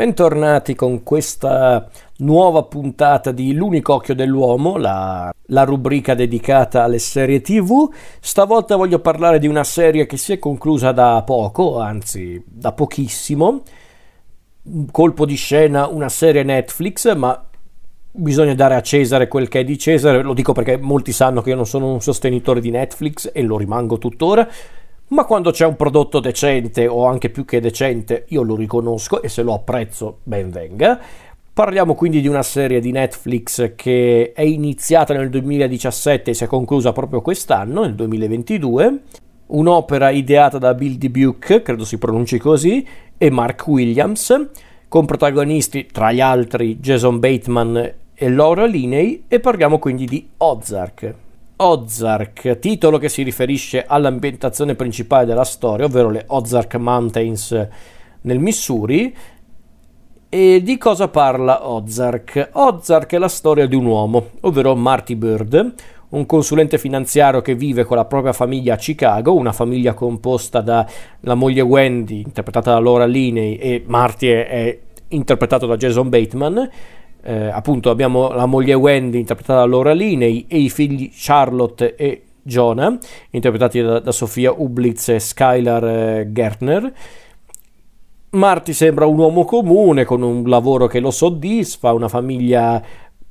Bentornati con questa nuova puntata di L'unico occhio dell'uomo, la, la, rubrica dedicata alle serie tv. Stavolta voglio parlare di una serie che si è conclusa da poco, anzi da pochissimo. Colpo di scena, una serie Netflix, ma bisogna dare a Cesare quel che è di Cesare. Lo dico perché molti sanno che io non sono un sostenitore di Netflix e lo rimango tuttora ma quando c'è un prodotto decente o anche più che decente io lo riconosco e se lo apprezzo ben venga. Parliamo quindi di una serie di Netflix che è iniziata nel 2017 e si è conclusa proprio quest'anno, nel 2022. Un'opera ideata da Bill Dubuque, credo si pronunci così, e Mark Williams, con protagonisti tra gli altri Jason Bateman e Laura Linney, e parliamo quindi di Ozark. Ozark, titolo che si riferisce all'ambientazione principale della storia, ovvero le Ozark Mountains nel Missouri. E di cosa parla Ozark? Ozark è la storia di un uomo, ovvero Marty Bird, un consulente finanziario che vive con la propria famiglia a Chicago, una famiglia composta dalla moglie Wendy, interpretata da Laura Linney, e Marty è, è interpretato da Jason Bateman eh, appunto abbiamo la moglie Wendy interpretata da Laura Linney e i figli Charlotte e Jonah interpretati da, da Sofia Ublitz e Skylar eh, Gertner Marty sembra un uomo comune con un lavoro che lo soddisfa, una famiglia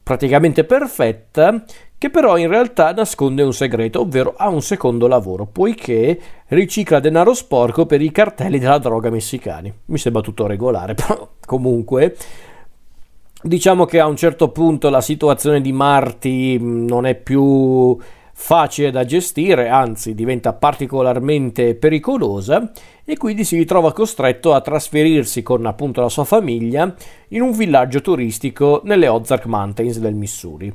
praticamente perfetta, che però in realtà nasconde un segreto, ovvero ha un secondo lavoro, poiché ricicla denaro sporco per i cartelli della droga messicani. Mi sembra tutto regolare, però comunque Diciamo che a un certo punto la situazione di Marty mm, non è più facile da gestire, anzi diventa particolarmente pericolosa e quindi si ritrova costretto a trasferirsi con appunto la sua famiglia in un villaggio turistico nelle Ozark Mountains del Missouri.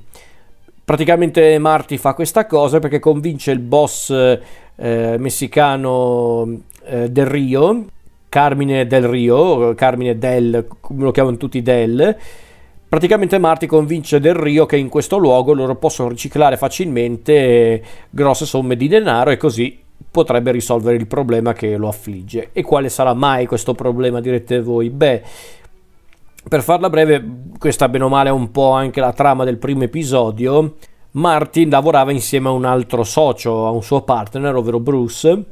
Praticamente Marty fa questa cosa perché convince il boss eh, messicano eh, del Rio, Carmine del Rio, Carmine del, come lo chiamano tutti Del, Praticamente Marty convince Del Rio che in questo luogo loro possono riciclare facilmente grosse somme di denaro e così potrebbe risolvere il problema che lo affligge. E quale sarà mai questo problema, direte voi? Beh, per farla breve, questa bene o male è un po' anche la trama del primo episodio. Martin lavorava insieme a un altro socio, a un suo partner, ovvero Bruce.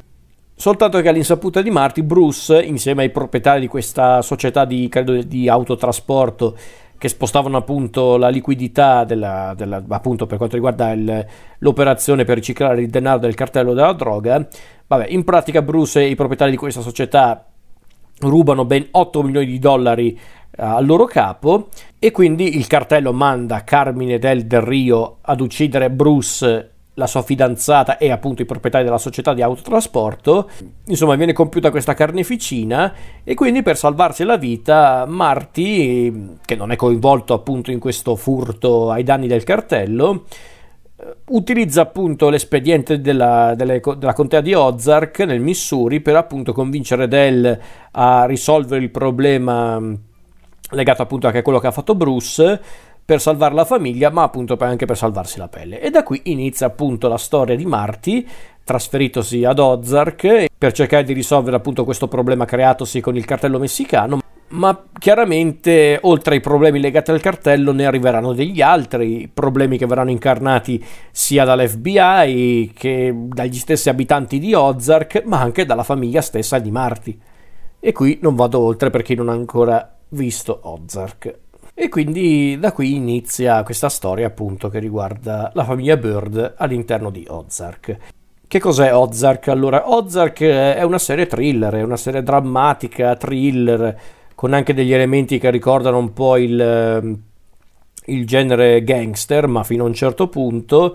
Soltanto che all'insaputa di Marty, Bruce, insieme ai proprietari di questa società di, credo, di autotrasporto che spostavano appunto la liquidità della, della, appunto per quanto riguarda il, l'operazione per riciclare il denaro del cartello della droga. Vabbè, in pratica Bruce e i proprietari di questa società rubano ben 8 milioni di dollari uh, al loro capo e quindi il cartello manda Carmine del Del Rio ad uccidere Bruce la sua fidanzata e appunto i proprietari della società di autotrasporto. Insomma, viene compiuta questa carneficina e quindi per salvarsi la vita Marty, che non è coinvolto appunto in questo furto ai danni del cartello, eh, utilizza appunto l'espediente della, delle, della contea di Ozark nel Missouri per appunto convincere Dell a risolvere il problema legato appunto anche a quello che ha fatto Bruce per salvare la famiglia, ma appunto anche per salvarsi la pelle. E da qui inizia appunto la storia di Marty, trasferitosi ad Ozark per cercare di risolvere appunto questo problema creatosi con il cartello messicano. Ma chiaramente, oltre ai problemi legati al cartello, ne arriveranno degli altri problemi che verranno incarnati sia dall'FBI che dagli stessi abitanti di Ozark, ma anche dalla famiglia stessa di Marty. E qui non vado oltre per chi non ha ancora visto Ozark. E quindi da qui inizia questa storia appunto che riguarda la famiglia Bird all'interno di Ozark. Che cos'è Ozark? Allora, Ozark è una serie thriller, è una serie drammatica, thriller, con anche degli elementi che ricordano un po' il, ehm, il genere gangster, ma fino a un certo punto.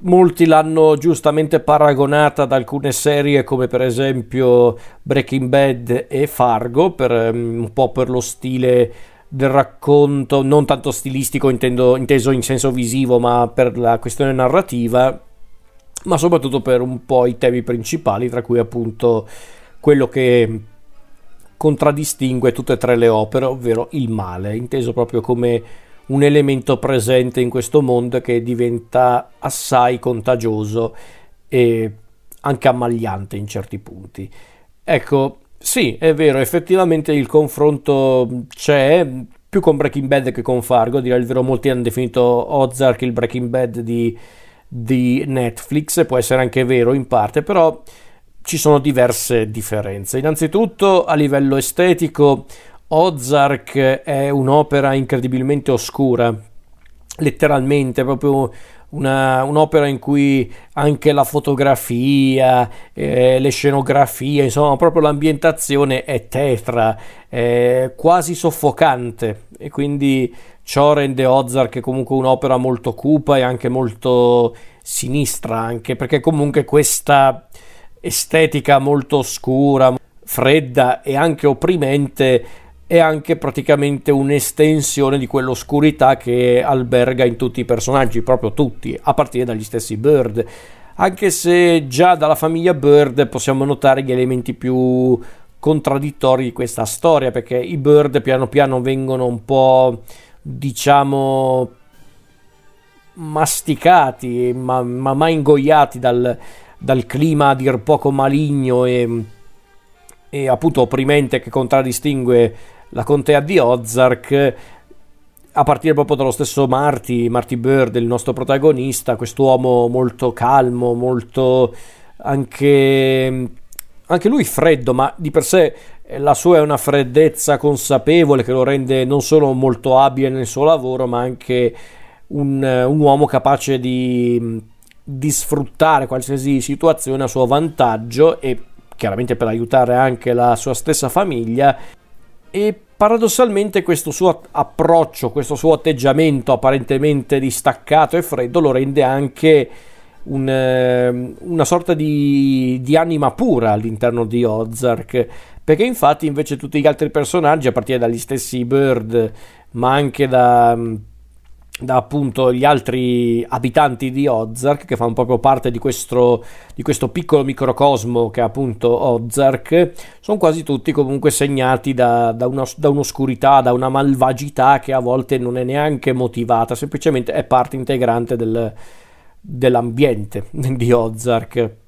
Molti l'hanno giustamente paragonata ad alcune serie come per esempio Breaking Bad e Fargo, per, ehm, un po' per lo stile del racconto, non tanto stilistico intendo, inteso in senso visivo, ma per la questione narrativa, ma soprattutto per un po' i temi principali, tra cui appunto quello che contraddistingue tutte e tre le opere, ovvero il male, inteso proprio come un elemento presente in questo mondo che diventa assai contagioso e anche ammagliante in certi punti. Ecco, Sì, è vero, effettivamente il confronto c'è, più con Breaking Bad che con Fargo, direi il vero molti hanno definito Ozark il Breaking Bad di, di Netflix, può essere anche vero in parte, però ci sono diverse differenze. Innanzitutto a livello estetico Ozark è un'opera incredibilmente oscura, letteralmente proprio una, un'opera in cui anche la fotografia, eh, le scenografie, insomma, proprio l'ambientazione è tetra, è quasi soffocante. E quindi ciò rende Ozark comunque un'opera molto cupa e anche molto sinistra, anche perché comunque questa estetica molto scura, fredda e anche opprimente è anche praticamente un'estensione di quell'oscurità che alberga in tutti i personaggi, proprio tutti, a partire dagli stessi Bird. Anche se già dalla famiglia Bird possiamo notare gli elementi più contraddittori di questa storia, perché i Bird piano piano vengono un po', diciamo, masticati, ma, ma mai ingoiati dal, dal clima a dir poco maligno e, e appunto opprimente che contraddistingue la contea di Ozark a partire proprio dallo stesso Marty, Marty Bird, il nostro protagonista, quest'uomo molto calmo, molto anche, anche lui freddo, ma di per sé la sua è una freddezza consapevole che lo rende non solo molto abile nel suo lavoro, ma anche un, un uomo capace di, di sfruttare qualsiasi situazione a suo vantaggio e chiaramente per aiutare anche la sua stessa famiglia e paradossalmente questo suo approccio, questo suo atteggiamento apparentemente distaccato e freddo lo rende anche un, ehm, una sorta di, di, anima pura all'interno di Ozark, perché infatti invece tutti gli altri personaggi, a partire dagli stessi Bird, ma anche da da appunto gli altri abitanti di Ozark che fanno proprio parte di questo, di questo piccolo microcosmo che è appunto Ozark sono quasi tutti comunque segnati da, da, una, da un'oscurità da una malvagità che a volte non è neanche motivata semplicemente è parte integrante del, dell'ambiente di Ozark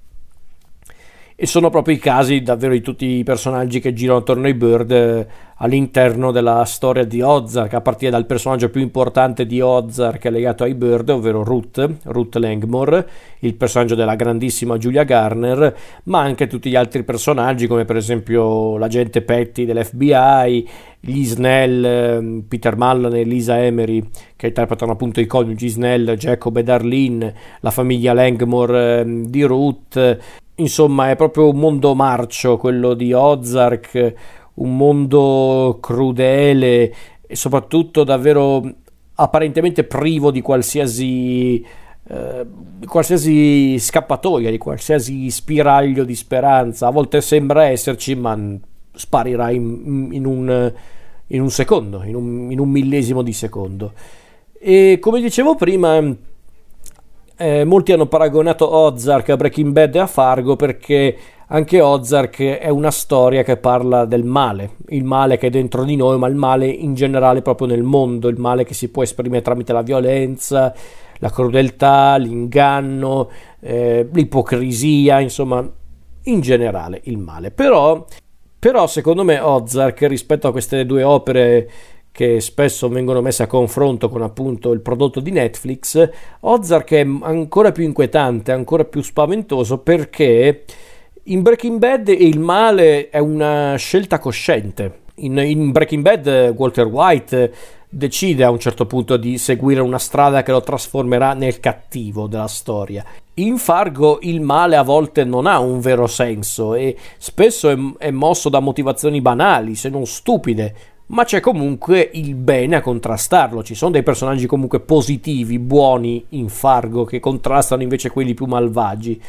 e sono proprio i casi davvero di tutti i personaggi che girano attorno ai Bird eh, all'interno della storia di Ozark, a partire dal personaggio più importante di Ozark legato ai Bird, ovvero Ruth, Ruth Langmore, il personaggio della grandissima Julia Garner, ma anche tutti gli altri personaggi come per esempio l'agente Petty dell'FBI, gli Snell, ehm, Peter Mullen e Lisa Emery, che interpretano appunto i coniugi Snell, Jacob e Darlene, la famiglia Langmore ehm, di Ruth, Insomma, è proprio un mondo marcio quello di Ozark, un mondo crudele e soprattutto davvero apparentemente privo di qualsiasi, eh, qualsiasi scappatoia, di qualsiasi spiraglio di speranza. A volte sembra esserci, ma sparirà in, in, un, in un, secondo, in un, in un millesimo di secondo. E come dicevo prima eh, molti hanno paragonato Ozark a Breaking Bad e a Fargo perché anche Ozark è una storia che parla del male, il male che è dentro di noi, ma il male in generale proprio nel mondo, il male che si può esprimere tramite la violenza, la crudeltà, l'inganno, eh, l'ipocrisia, insomma, in generale il male. Però, però secondo me Ozark rispetto a queste due opere che spesso vengono messe a confronto con appunto il prodotto di Netflix, Ozark è ancora più inquietante, ancora più spaventoso perché in Breaking Bad il male è una scelta cosciente. In, in Breaking Bad Walter White decide a un certo punto di seguire una strada che lo trasformerà nel cattivo della storia. In Fargo il male a volte non ha un vero senso e spesso è, è mosso da motivazioni banali, se non stupide, ma c'è comunque il bene a contrastarlo. Ci sono dei personaggi comunque positivi, buoni in Fargo, che contrastano invece quelli più malvagi.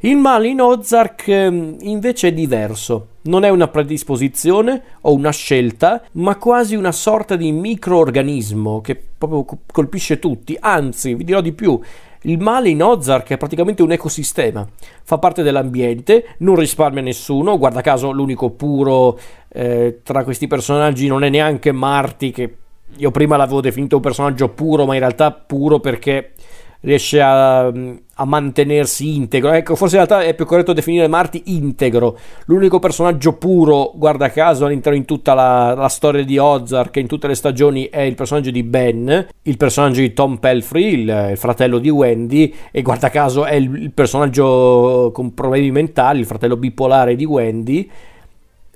Il male in Ozark ehm, invece è diverso. Non è una predisposizione o una scelta, ma quasi una sorta di microorganismo che proprio colpisce tutti. Anzi, vi dirò di più, il male in Ozark è praticamente un ecosistema, fa parte dell'ambiente, non risparmia nessuno, guarda caso l'unico puro eh, tra questi personaggi non è neanche Marty che io prima l'avevo definito un personaggio puro, ma in realtà puro perché riesce a, a, mantenersi integro. Ecco, forse in realtà è più corretto definire Marty integro. L'unico personaggio puro, guarda caso, all'interno di tutta la, la storia di Ozark, in tutte le stagioni, è il personaggio di Ben, il personaggio di Tom Pelfrey, il, il fratello di Wendy, e guarda caso è il, il personaggio con problemi mentali, il fratello bipolare di Wendy.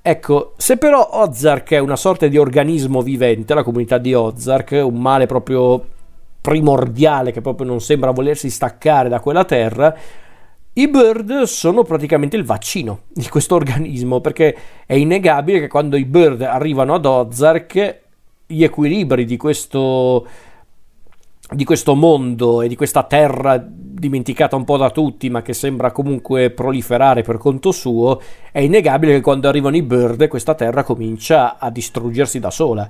Ecco, se però Ozark è una sorta di organismo vivente, la comunità di Ozark, un male proprio primordiale che proprio non sembra volersi staccare da quella terra, i bird sono praticamente il vaccino di questo organismo perché è innegabile che quando i bird arrivano ad Ozark gli equilibri di questo, di questo mondo e di questa terra dimenticata un po' da tutti ma che sembra comunque proliferare per conto suo è innegabile che quando arrivano i bird questa terra comincia a distruggersi da sola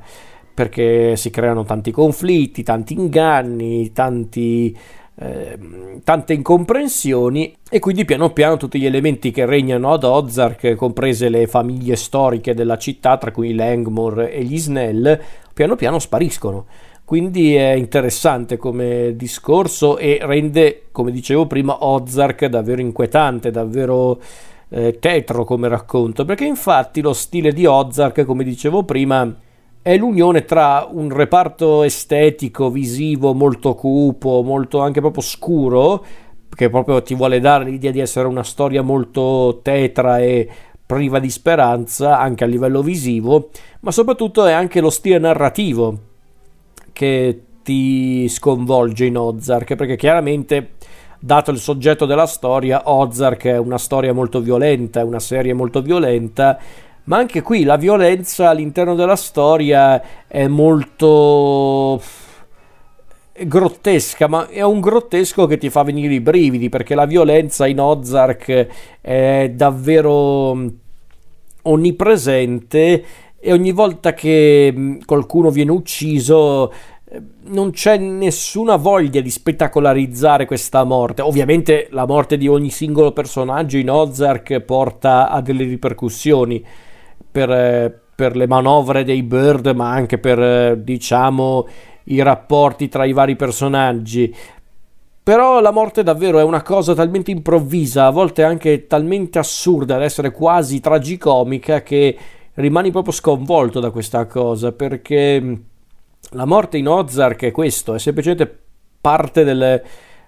perché si creano tanti conflitti, tanti inganni, tanti, eh, tante incomprensioni e quindi piano piano tutti gli elementi che regnano ad Ozark, comprese le famiglie storiche della città, tra cui Langmore e gli Snell, piano piano spariscono. Quindi è interessante come discorso e rende, come dicevo prima, Ozark davvero inquietante, davvero eh, tetro come racconto, perché infatti lo stile di Ozark, come dicevo prima, è l'unione tra un reparto estetico, visivo molto cupo, molto anche proprio scuro, che proprio ti vuole dare l'idea di essere una storia molto tetra e priva di speranza anche a livello visivo, ma soprattutto è anche lo stile narrativo che ti sconvolge in Ozark, perché chiaramente dato il soggetto della storia, Ozark è una storia molto violenta, è una serie molto violenta ma anche qui la violenza all'interno della storia è molto grottesca, ma è un grottesco che ti fa venire i brividi, perché la violenza in Ozark è davvero onnipresente e ogni volta che qualcuno viene ucciso non c'è nessuna voglia di spettacolarizzare questa morte. Ovviamente la morte di ogni singolo personaggio in Ozark porta a delle ripercussioni per, eh, per le manovre dei Bird, ma anche per, eh, diciamo, i rapporti tra i vari personaggi. Però la morte davvero è una cosa talmente improvvisa, a volte anche talmente assurda da essere quasi tragicomica che rimani proprio sconvolto da questa cosa, perché mm, la morte in Ozark è questo, è semplicemente parte del,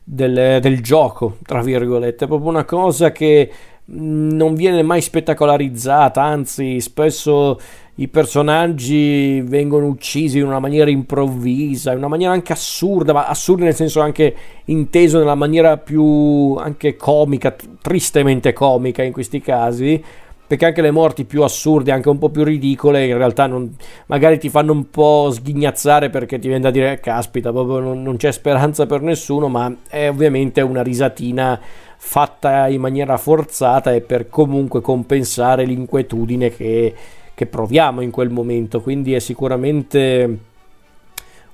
del, del gioco, tra virgolette, è proprio una cosa che non viene mai spettacolarizzata, anzi spesso i personaggi vengono uccisi in una maniera improvvisa, in una maniera anche assurda, ma assurda nel senso anche inteso nella maniera più anche comica, tristemente comica in questi casi, perché anche le morti più assurde, anche un po' più ridicole, in realtà non, magari ti fanno un po' sghignazzare perché ti viene da dire, caspita, proprio non, non c'è speranza per nessuno, ma è ovviamente una risatina fatta in maniera forzata e per comunque compensare l'inquietudine che, che proviamo in quel momento. Quindi è sicuramente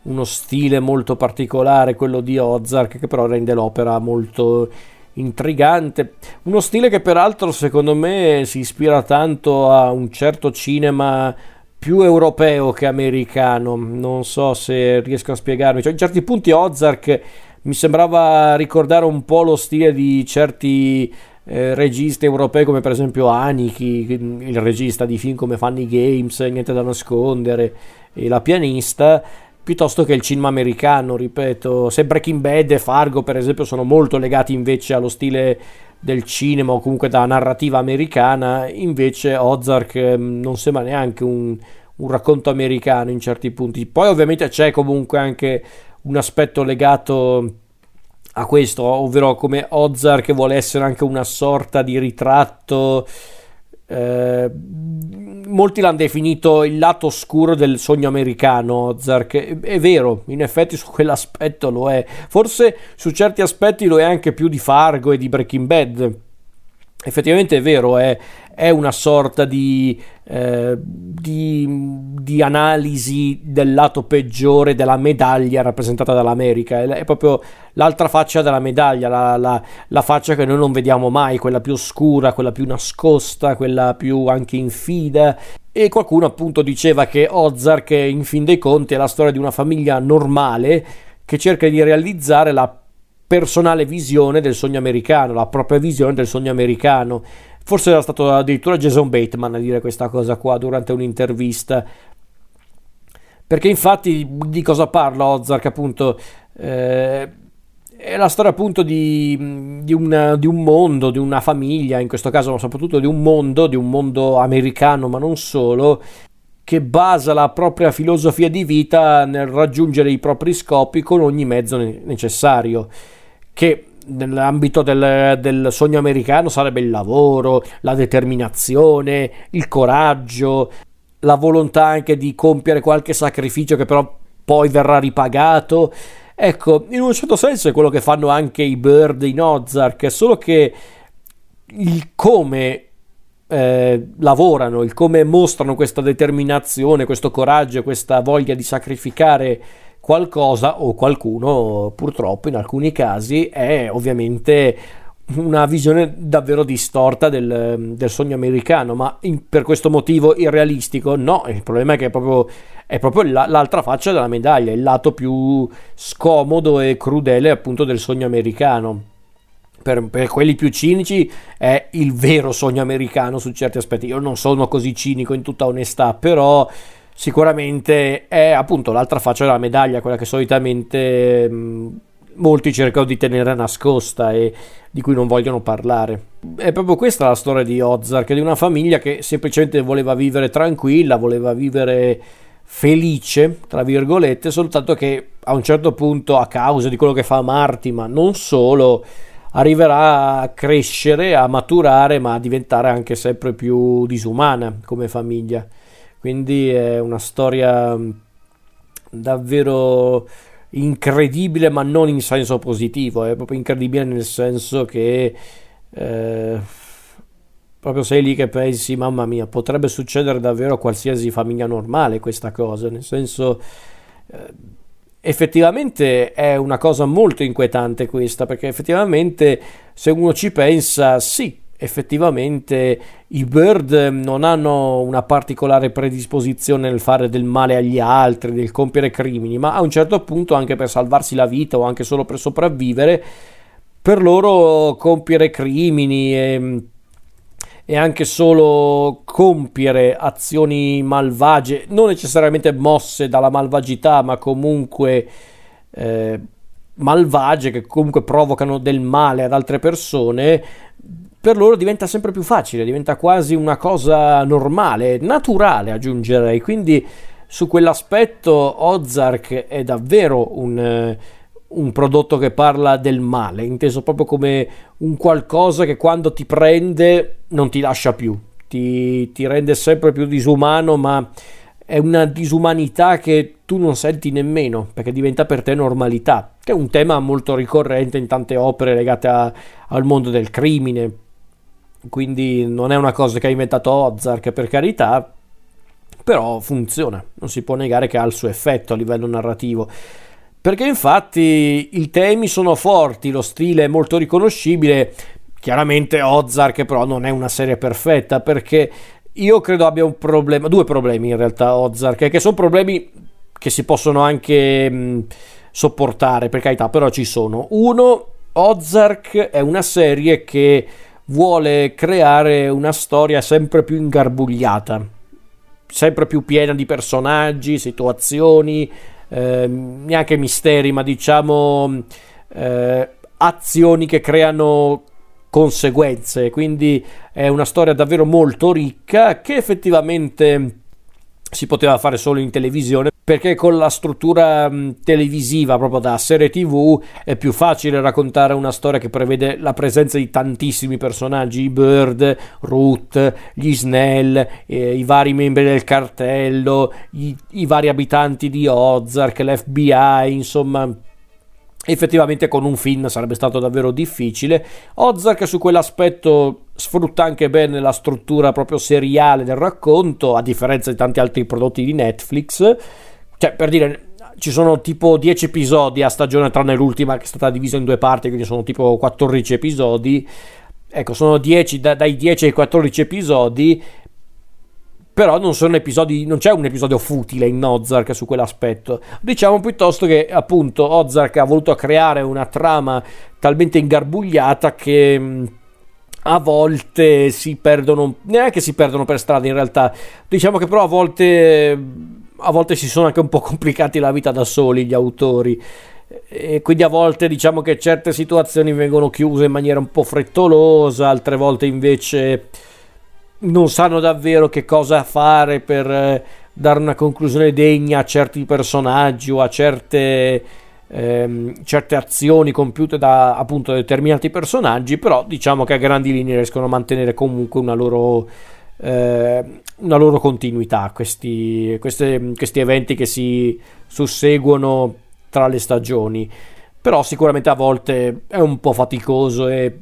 uno stile molto particolare quello di Ozark che però rende l'opera molto intrigante. Uno stile che peraltro secondo me si ispira tanto a un certo cinema più europeo che americano. Non so se riesco a spiegarmi. Cioè in certi punti Ozark mi sembrava ricordare un po' lo stile di certi eh, registi europei come per esempio Aniki, il regista di film come Funny Games, Niente da nascondere e La pianista, piuttosto che il cinema americano, ripeto, se Breaking Bad e Fargo per esempio sono molto legati invece allo stile del cinema o comunque dalla narrativa americana, invece Ozark mm, non sembra neanche un, un racconto americano in certi punti. Poi ovviamente c'è comunque anche un aspetto legato a questo, ovvero come Ozark vuole essere anche una sorta di ritratto. Eh, molti l'hanno definito il lato oscuro del sogno americano. Ozark è, è, vero, in effetti su quell'aspetto lo è. Forse su certi aspetti lo è anche più di Fargo e di Breaking Bad. Effettivamente è vero, è, è una sorta di, eh, di, di, analisi del lato peggiore della medaglia rappresentata dall'America. È, proprio l'altra faccia della medaglia, la, la, la, faccia che noi non vediamo mai, quella più oscura, quella più nascosta, quella più anche infida. E qualcuno appunto diceva che Ozark, in fin dei conti, è la storia di una famiglia normale che cerca di realizzare la personale visione del sogno americano, la propria visione del sogno americano. Forse era stato addirittura Jason Bateman a dire questa cosa qua durante un'intervista. Perché infatti di cosa parla Ozark appunto? Eh, è la storia appunto di, di, una, di, un mondo, di una famiglia, in questo caso ma soprattutto di un mondo, di un mondo americano ma non solo, che basa la propria filosofia di vita nel raggiungere i propri scopi con ogni mezzo necessario, che nell'ambito del, del, sogno americano sarebbe il lavoro, la determinazione, il coraggio, la volontà anche di compiere qualche sacrificio che però poi verrà ripagato. Ecco, in un certo senso è quello che fanno anche i Bird in Ozark, solo che il come eh, lavorano, il come mostrano questa determinazione, questo coraggio, questa voglia di sacrificare qualcosa o qualcuno, purtroppo in alcuni casi, è ovviamente una visione davvero distorta del, del sogno americano, ma in, per questo motivo irrealistico? No, il problema è che è proprio, è proprio la, l'altra faccia della medaglia, il lato più scomodo e crudele appunto del sogno americano. Per, per, quelli più cinici è il vero sogno americano su certi aspetti. Io non sono così cinico in tutta onestà, però sicuramente è appunto l'altra faccia della medaglia, quella che solitamente mh, molti cercano di tenere nascosta e di cui non vogliono parlare. È proprio questa la storia di Ozark, di una famiglia che semplicemente voleva vivere tranquilla, voleva vivere felice, tra virgolette, soltanto che a un certo punto, a causa di quello che fa Marty, ma non solo, arriverà a crescere, a maturare, ma a diventare anche sempre più disumana come famiglia. Quindi è una storia mm, davvero incredibile, ma non in senso positivo, è proprio incredibile nel senso che eh, proprio sei lì che pensi, mamma mia, potrebbe succedere davvero a qualsiasi famiglia normale questa cosa, nel senso... Eh, effettivamente è una cosa molto inquietante questa, perché effettivamente se uno ci pensa, sì, effettivamente i bird non hanno una particolare predisposizione nel fare del male agli altri, nel compiere crimini, ma a un certo punto anche per salvarsi la vita o anche solo per sopravvivere, per loro compiere crimini e, e anche solo compiere azioni malvagie, non necessariamente mosse dalla malvagità, ma comunque eh, malvagie che comunque provocano del male ad altre persone, per loro diventa sempre più facile, diventa quasi una cosa normale, naturale aggiungerei. Quindi su quell'aspetto Ozark è davvero un, un, prodotto che parla del male, inteso proprio come un qualcosa che quando ti prende non ti lascia più, ti, ti rende sempre più disumano, ma è una disumanità che tu non senti nemmeno perché diventa per te normalità, che è un tema molto ricorrente in tante opere legate a, al mondo del crimine, quindi non è una cosa che ha inventato Ozark per carità, però funziona, non si può negare che ha il suo effetto a livello narrativo. Perché infatti i temi sono forti, lo stile è molto riconoscibile. Chiaramente Ozark però non è una serie perfetta perché io credo abbia un problema, due problemi in realtà Ozark, che sono problemi che si possono anche mh, sopportare, per carità, però ci sono. Uno, Ozark è una serie che vuole creare una storia sempre più ingarbugliata, sempre più piena di personaggi, situazioni, eh, neanche misteri, ma diciamo eh, azioni che creano conseguenze. Quindi è una storia davvero molto ricca che effettivamente si poteva fare solo in televisione perché con la struttura televisiva proprio da serie tv è più facile raccontare una storia che prevede la presenza di tantissimi personaggi i Bird, Ruth, gli Snell eh, i vari membri del cartello i, i vari abitanti di Ozark l'FBI insomma effettivamente con un film sarebbe stato davvero difficile. Ozark su quell'aspetto sfrutta anche bene la struttura proprio seriale del racconto, a differenza di tanti altri prodotti di Netflix. Cioè, per dire, ci sono tipo 10 episodi a stagione, tranne l'ultima che è stata divisa in due parti, quindi sono tipo 14 episodi. Ecco, sono 10, da, dai 10 ai 14 episodi però non sono episodi, non c'è un episodio futile in Ozark su quell'aspetto. Diciamo piuttosto che appunto Ozark ha voluto creare una trama talmente ingarbugliata che a volte si perdono, neanche si perdono per strada in realtà, diciamo che però a volte, a volte si sono anche un po' complicati la vita da soli gli autori. E quindi a volte diciamo che certe situazioni vengono chiuse in maniera un po' frettolosa, altre volte invece non sanno davvero che cosa fare per eh, dare una conclusione degna a certi personaggi o a certe, ehm, certe azioni compiute da appunto determinati personaggi, però diciamo che a grandi linee riescono a mantenere comunque una loro, eh, una loro continuità, questi, queste, questi eventi che si susseguono tra le stagioni. Però sicuramente a volte è un po' faticoso e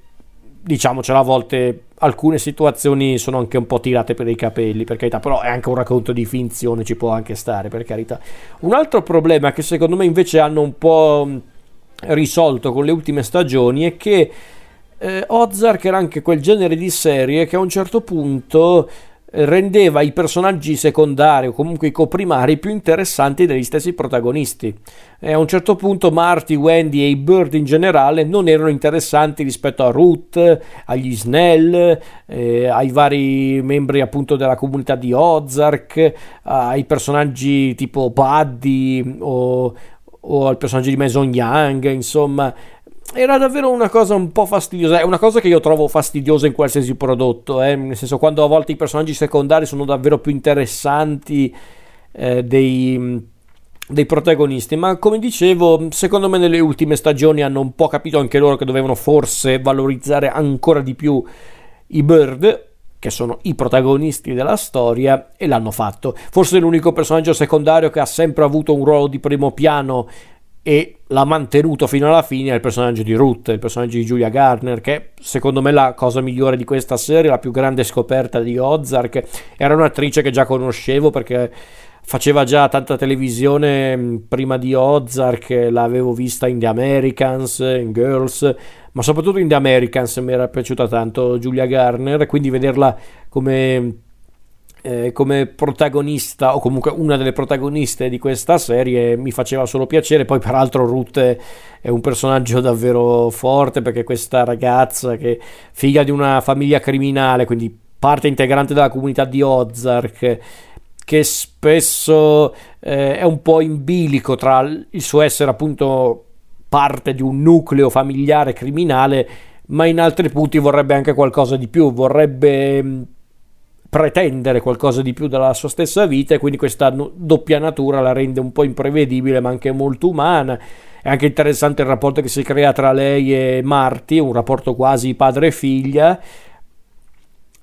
diciamocelo a volte alcune situazioni sono anche un po' tirate per i capelli, per carità, però è anche un racconto di finzione, ci può anche stare, per carità. Un altro problema che secondo me invece hanno un po' risolto con le ultime stagioni è che eh, Ozark era anche quel genere di serie che a un certo punto rendeva i personaggi secondari o comunque i coprimari più interessanti degli stessi protagonisti. E a un certo punto Marty, Wendy e i Bird in generale non erano interessanti rispetto a Ruth, agli Snell, eh, ai vari membri appunto della comunità di Ozark, ai personaggi tipo Buddy o, o al personaggio di Mason Young, insomma era davvero una cosa un po' fastidiosa. È una cosa che io trovo fastidiosa in qualsiasi prodotto. Eh? Nel senso, quando a volte i personaggi secondari sono davvero più interessanti eh, dei, dei, protagonisti. Ma come dicevo, secondo me nelle ultime stagioni hanno un po' capito anche loro che dovevano forse valorizzare ancora di più i Bird. Che sono i protagonisti della storia e l'hanno fatto. Forse l'unico personaggio secondario che ha sempre avuto un ruolo di primo piano e l'ha mantenuto fino alla fine il personaggio di Ruth, il personaggio di Julia Garner, che secondo me la cosa migliore di questa serie, la più grande scoperta di Ozark. Era un'attrice che già conoscevo perché faceva già tanta televisione mm, prima di Ozark, l'avevo vista in The Americans, in Girls, ma soprattutto in The Americans mi era piaciuta tanto Julia Garner, quindi vederla come eh, come protagonista o comunque una delle protagoniste di questa serie mi faceva solo piacere. Poi, peraltro, Ruth è un personaggio davvero forte perché questa ragazza che figlia di una famiglia criminale, quindi parte integrante della comunità di Ozark, che spesso eh, è un po' in bilico tra il suo essere appunto parte di un nucleo familiare criminale, ma in altri punti vorrebbe anche qualcosa di più, vorrebbe pretendere qualcosa di più dalla sua stessa vita e quindi questa doppia natura la rende un po' imprevedibile ma anche molto umana. È anche interessante il rapporto che si crea tra lei e Marty, un rapporto quasi padre e figlia.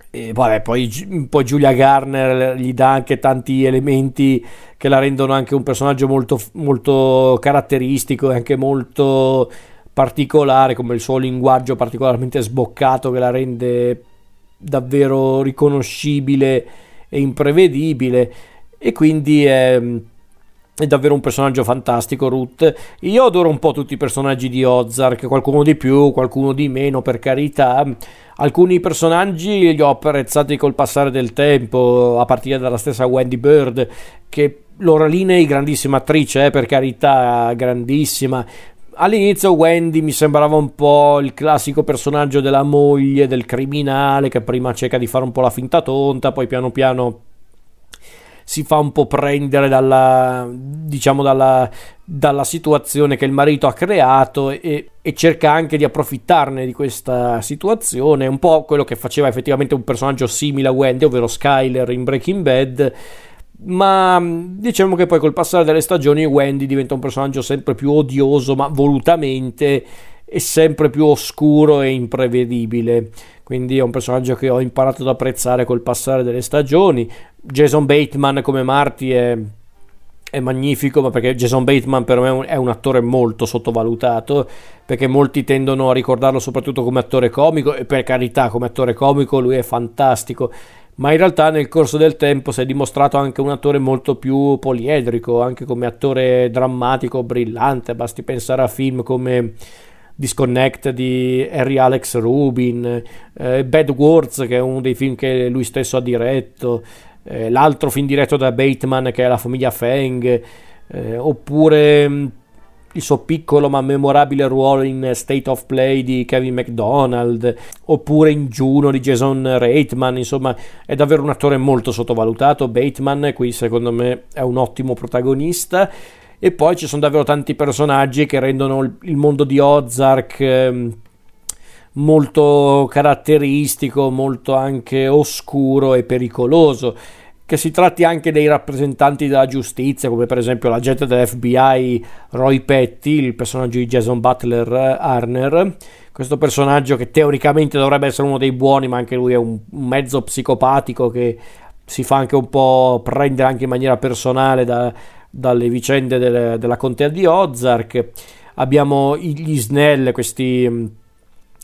E vabbè, poi, poi Giulia Garner gli dà anche tanti elementi che la rendono anche un personaggio molto, molto caratteristico e anche molto particolare, come il suo linguaggio particolarmente sboccato che la rende davvero riconoscibile e imprevedibile e quindi è, è, davvero un personaggio fantastico Ruth. Io adoro un po' tutti i personaggi di Ozark, qualcuno di più, qualcuno di meno per carità. Alcuni personaggi li ho apprezzati col passare del tempo, a partire dalla stessa Wendy Bird, che Laura Linney, grandissima attrice, eh, per carità, grandissima, All'inizio Wendy mi sembrava un po' il classico personaggio della moglie del criminale che prima cerca di fare un po' la finta tonta, poi piano piano si fa un po' prendere dalla, diciamo dalla, dalla situazione che il marito ha creato e, e, cerca anche di approfittarne di questa situazione, un po' quello che faceva effettivamente un personaggio simile a Wendy, ovvero Skyler in Breaking Bad ma diciamo che poi col passare delle stagioni Wendy diventa un personaggio sempre più odioso, ma volutamente e sempre più oscuro e imprevedibile. Quindi è un personaggio che ho imparato ad apprezzare col passare delle stagioni. Jason Bateman come Marty è, è magnifico, ma perché Jason Bateman per me è un attore molto sottovalutato, perché molti tendono a ricordarlo soprattutto come attore comico, e per carità, come attore comico lui è fantastico ma in realtà nel corso del tempo si è dimostrato anche un attore molto più poliedrico, anche come attore drammatico brillante, basti pensare a film come Disconnect di Harry Alex Rubin, eh, Bad Words che è uno dei film che lui stesso ha diretto, eh, l'altro film diretto da Bateman che è La famiglia Feng, eh, oppure mm, il suo piccolo ma memorabile ruolo in State of Play di Kevin McDonald, oppure in Juno di Jason Reitman, insomma è davvero un attore molto sottovalutato, Bateman qui secondo me è un ottimo protagonista. E poi ci sono davvero tanti personaggi che rendono il mondo di Ozark eh, molto caratteristico, molto anche oscuro e pericoloso che si tratti anche dei rappresentanti della giustizia, come per esempio l'agente dell'FBI Roy Petty, il personaggio di Jason Butler Arner. Questo personaggio che teoricamente dovrebbe essere uno dei buoni, ma anche lui è un mezzo psicopatico che si fa anche un po' prendere anche in maniera personale da, dalle vicende del, della contea di Ozark. Abbiamo gli Snell, questi mm,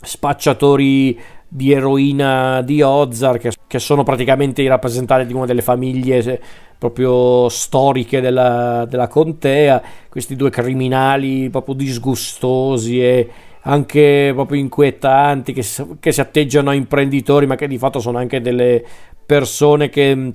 spacciatori di eroina di Ozark, che sono praticamente i rappresentanti di una delle famiglie proprio storiche della, della contea, questi due criminali proprio disgustosi e anche proprio inquietanti che, che si atteggiano a imprenditori ma che di fatto sono anche delle persone che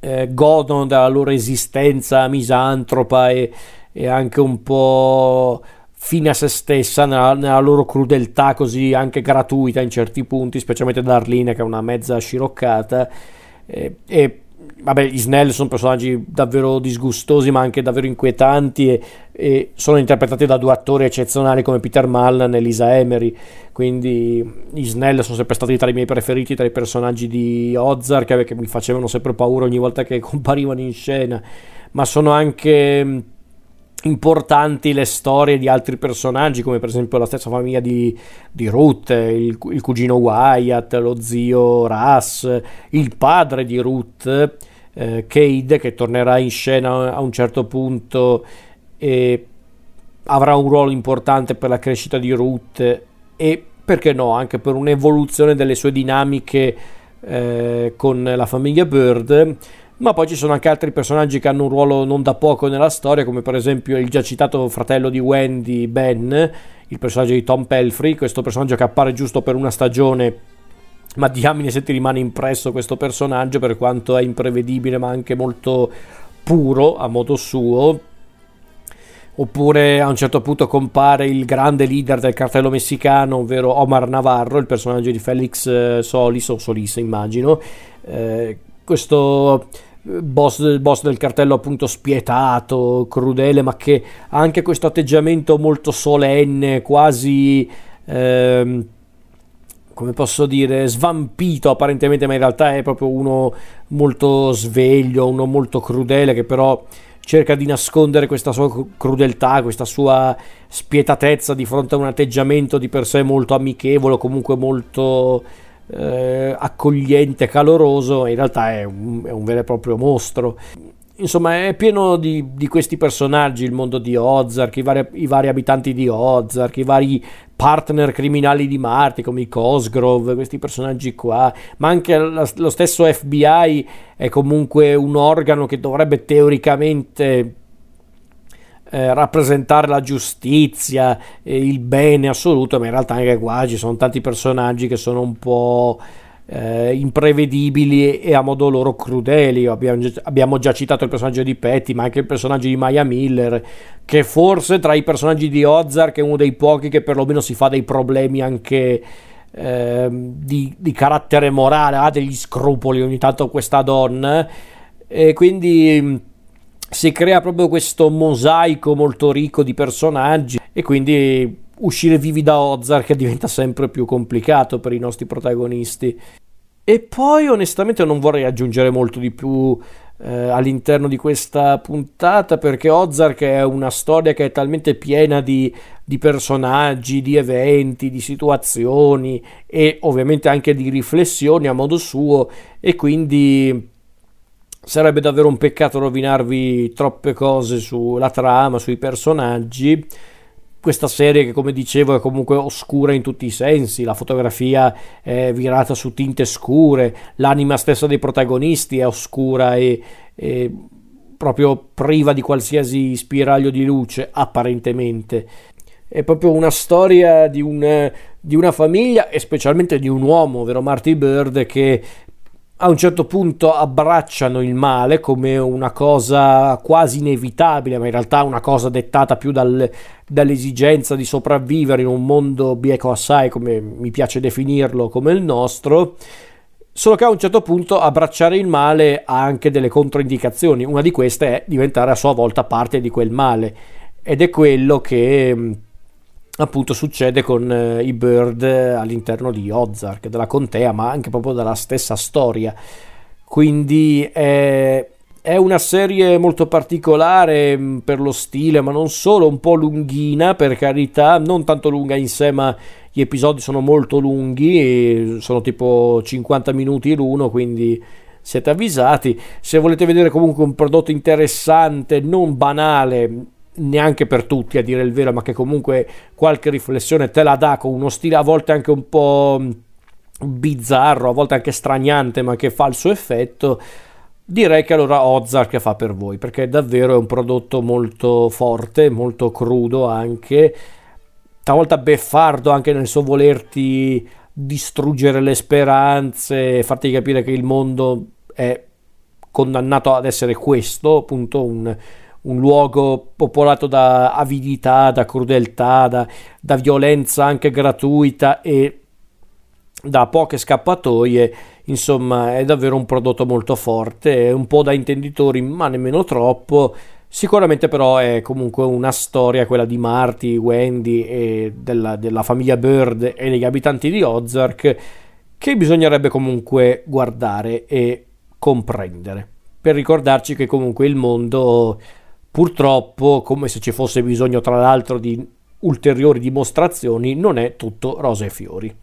eh, godono della loro esistenza misantropa e, e anche un po' fine a se stessa nella, nella, loro crudeltà così anche gratuita in certi punti, specialmente Darlene che è una mezza sciroccata. E, e vabbè gli Snell sono personaggi davvero disgustosi ma anche davvero inquietanti e, e, sono interpretati da due attori eccezionali come Peter Mullen e Lisa Emery. Quindi gli Snell sono sempre stati tra i miei preferiti tra i personaggi di Ozark che mi facevano sempre paura ogni volta che comparivano in scena. Ma sono anche importanti le storie di altri personaggi, come per esempio la stessa famiglia di, di Ruth, il, il, cugino Wyatt, lo zio Russ, il padre di Ruth, eh, Cade, che tornerà in scena a un certo punto e avrà un ruolo importante per la crescita di Ruth e perché no, anche per un'evoluzione delle sue dinamiche eh, con la famiglia Bird ma poi ci sono anche altri personaggi che hanno un ruolo non da poco nella storia, come per esempio il già citato fratello di Wendy, Ben, il personaggio di Tom Pelfrey, questo personaggio che appare giusto per una stagione, ma diamine se ti rimane impresso questo personaggio, per quanto è imprevedibile ma anche molto puro a modo suo. Oppure a un certo punto compare il grande leader del cartello messicano, ovvero Omar Navarro, il personaggio di Felix eh, Solis o Solis immagino. Eh, questo boss, boss, del cartello appunto spietato, crudele, ma che ha anche questo atteggiamento molto solenne, quasi... Ehm, come posso dire, svampito apparentemente, ma in realtà è proprio uno molto sveglio, uno molto crudele che però cerca di nascondere questa sua crudeltà, questa sua spietatezza di fronte a un atteggiamento di per sé molto amichevole, comunque molto eh, accogliente, caloroso, in realtà è un, è un, vero e proprio mostro. Insomma, è pieno di, di questi personaggi il mondo di Ozark, i vari, i vari, abitanti di Ozark, i vari partner criminali di Marty come i Cosgrove, questi personaggi qua, ma anche lo stesso FBI è comunque un organo che dovrebbe teoricamente eh, rappresentare la giustizia, eh, il bene assoluto, ma in realtà anche qua ci sono tanti personaggi che sono un po' eh, imprevedibili e a modo loro crudeli. Abbiamo, abbiamo, già citato il personaggio di Petty, ma anche il personaggio di Maya Miller, che forse tra i personaggi di Ozark è uno dei pochi che perlomeno si fa dei problemi anche. Eh, di, di, carattere morale, ha degli scrupoli ogni tanto questa donna e quindi si crea proprio questo mosaico molto ricco di personaggi e quindi uscire vivi da Ozark diventa sempre più complicato per i nostri protagonisti. E poi onestamente non vorrei aggiungere molto di più eh, all'interno di questa puntata perché Ozark è una storia che è talmente piena di, di personaggi, di eventi, di situazioni e ovviamente anche di riflessioni a modo suo e quindi Sarebbe davvero un peccato rovinarvi troppe cose sulla trama, sui personaggi. Questa serie che come dicevo è comunque oscura in tutti i sensi, la fotografia è virata su tinte scure, l'anima stessa dei protagonisti è oscura e, e proprio priva di qualsiasi spiraglio di luce, apparentemente. È proprio una storia di, un, di una famiglia e specialmente di un uomo, ovvero Marty Bird, che a un certo punto abbracciano il male come una cosa quasi inevitabile, ma in realtà una cosa dettata più dal, dall'esigenza di sopravvivere in un mondo bieco assai, come mi piace definirlo, come il nostro. Solo che a un certo punto abbracciare il male ha anche delle controindicazioni. Una di queste è diventare a sua volta parte di quel male. Ed è quello che appunto succede con eh, i Bird all'interno di Ozark, della contea, ma anche proprio della stessa storia. Quindi è, è una serie molto particolare mm, per lo stile, ma non solo, un po' lunghina per carità, non tanto lunga in sé, ma gli episodi sono molto lunghi, sono tipo 50 minuti l'uno, quindi siete avvisati. Se volete vedere comunque un prodotto interessante, non banale, neanche per tutti a dire il vero, ma che comunque qualche riflessione te la dà con uno stile a volte anche un po' bizzarro, a volte anche straniante, ma che fa il suo effetto. Direi che allora Ozark fa per voi, perché davvero è un prodotto molto forte, molto crudo anche, talvolta beffardo anche nel suo volerti distruggere le speranze, farti capire che il mondo è condannato ad essere questo, appunto un, un luogo popolato da avidità, da crudeltà, da, da violenza anche gratuita e da poche scappatoie, insomma è davvero un prodotto molto forte, un po' da intenditori ma nemmeno troppo, sicuramente però è comunque una storia quella di Marty, Wendy e della, della famiglia Bird e degli abitanti di Ozark che bisognerebbe comunque guardare e comprendere per ricordarci che comunque il mondo Purtroppo, come se ci fosse bisogno tra l'altro di ulteriori dimostrazioni, non è tutto rose e fiori.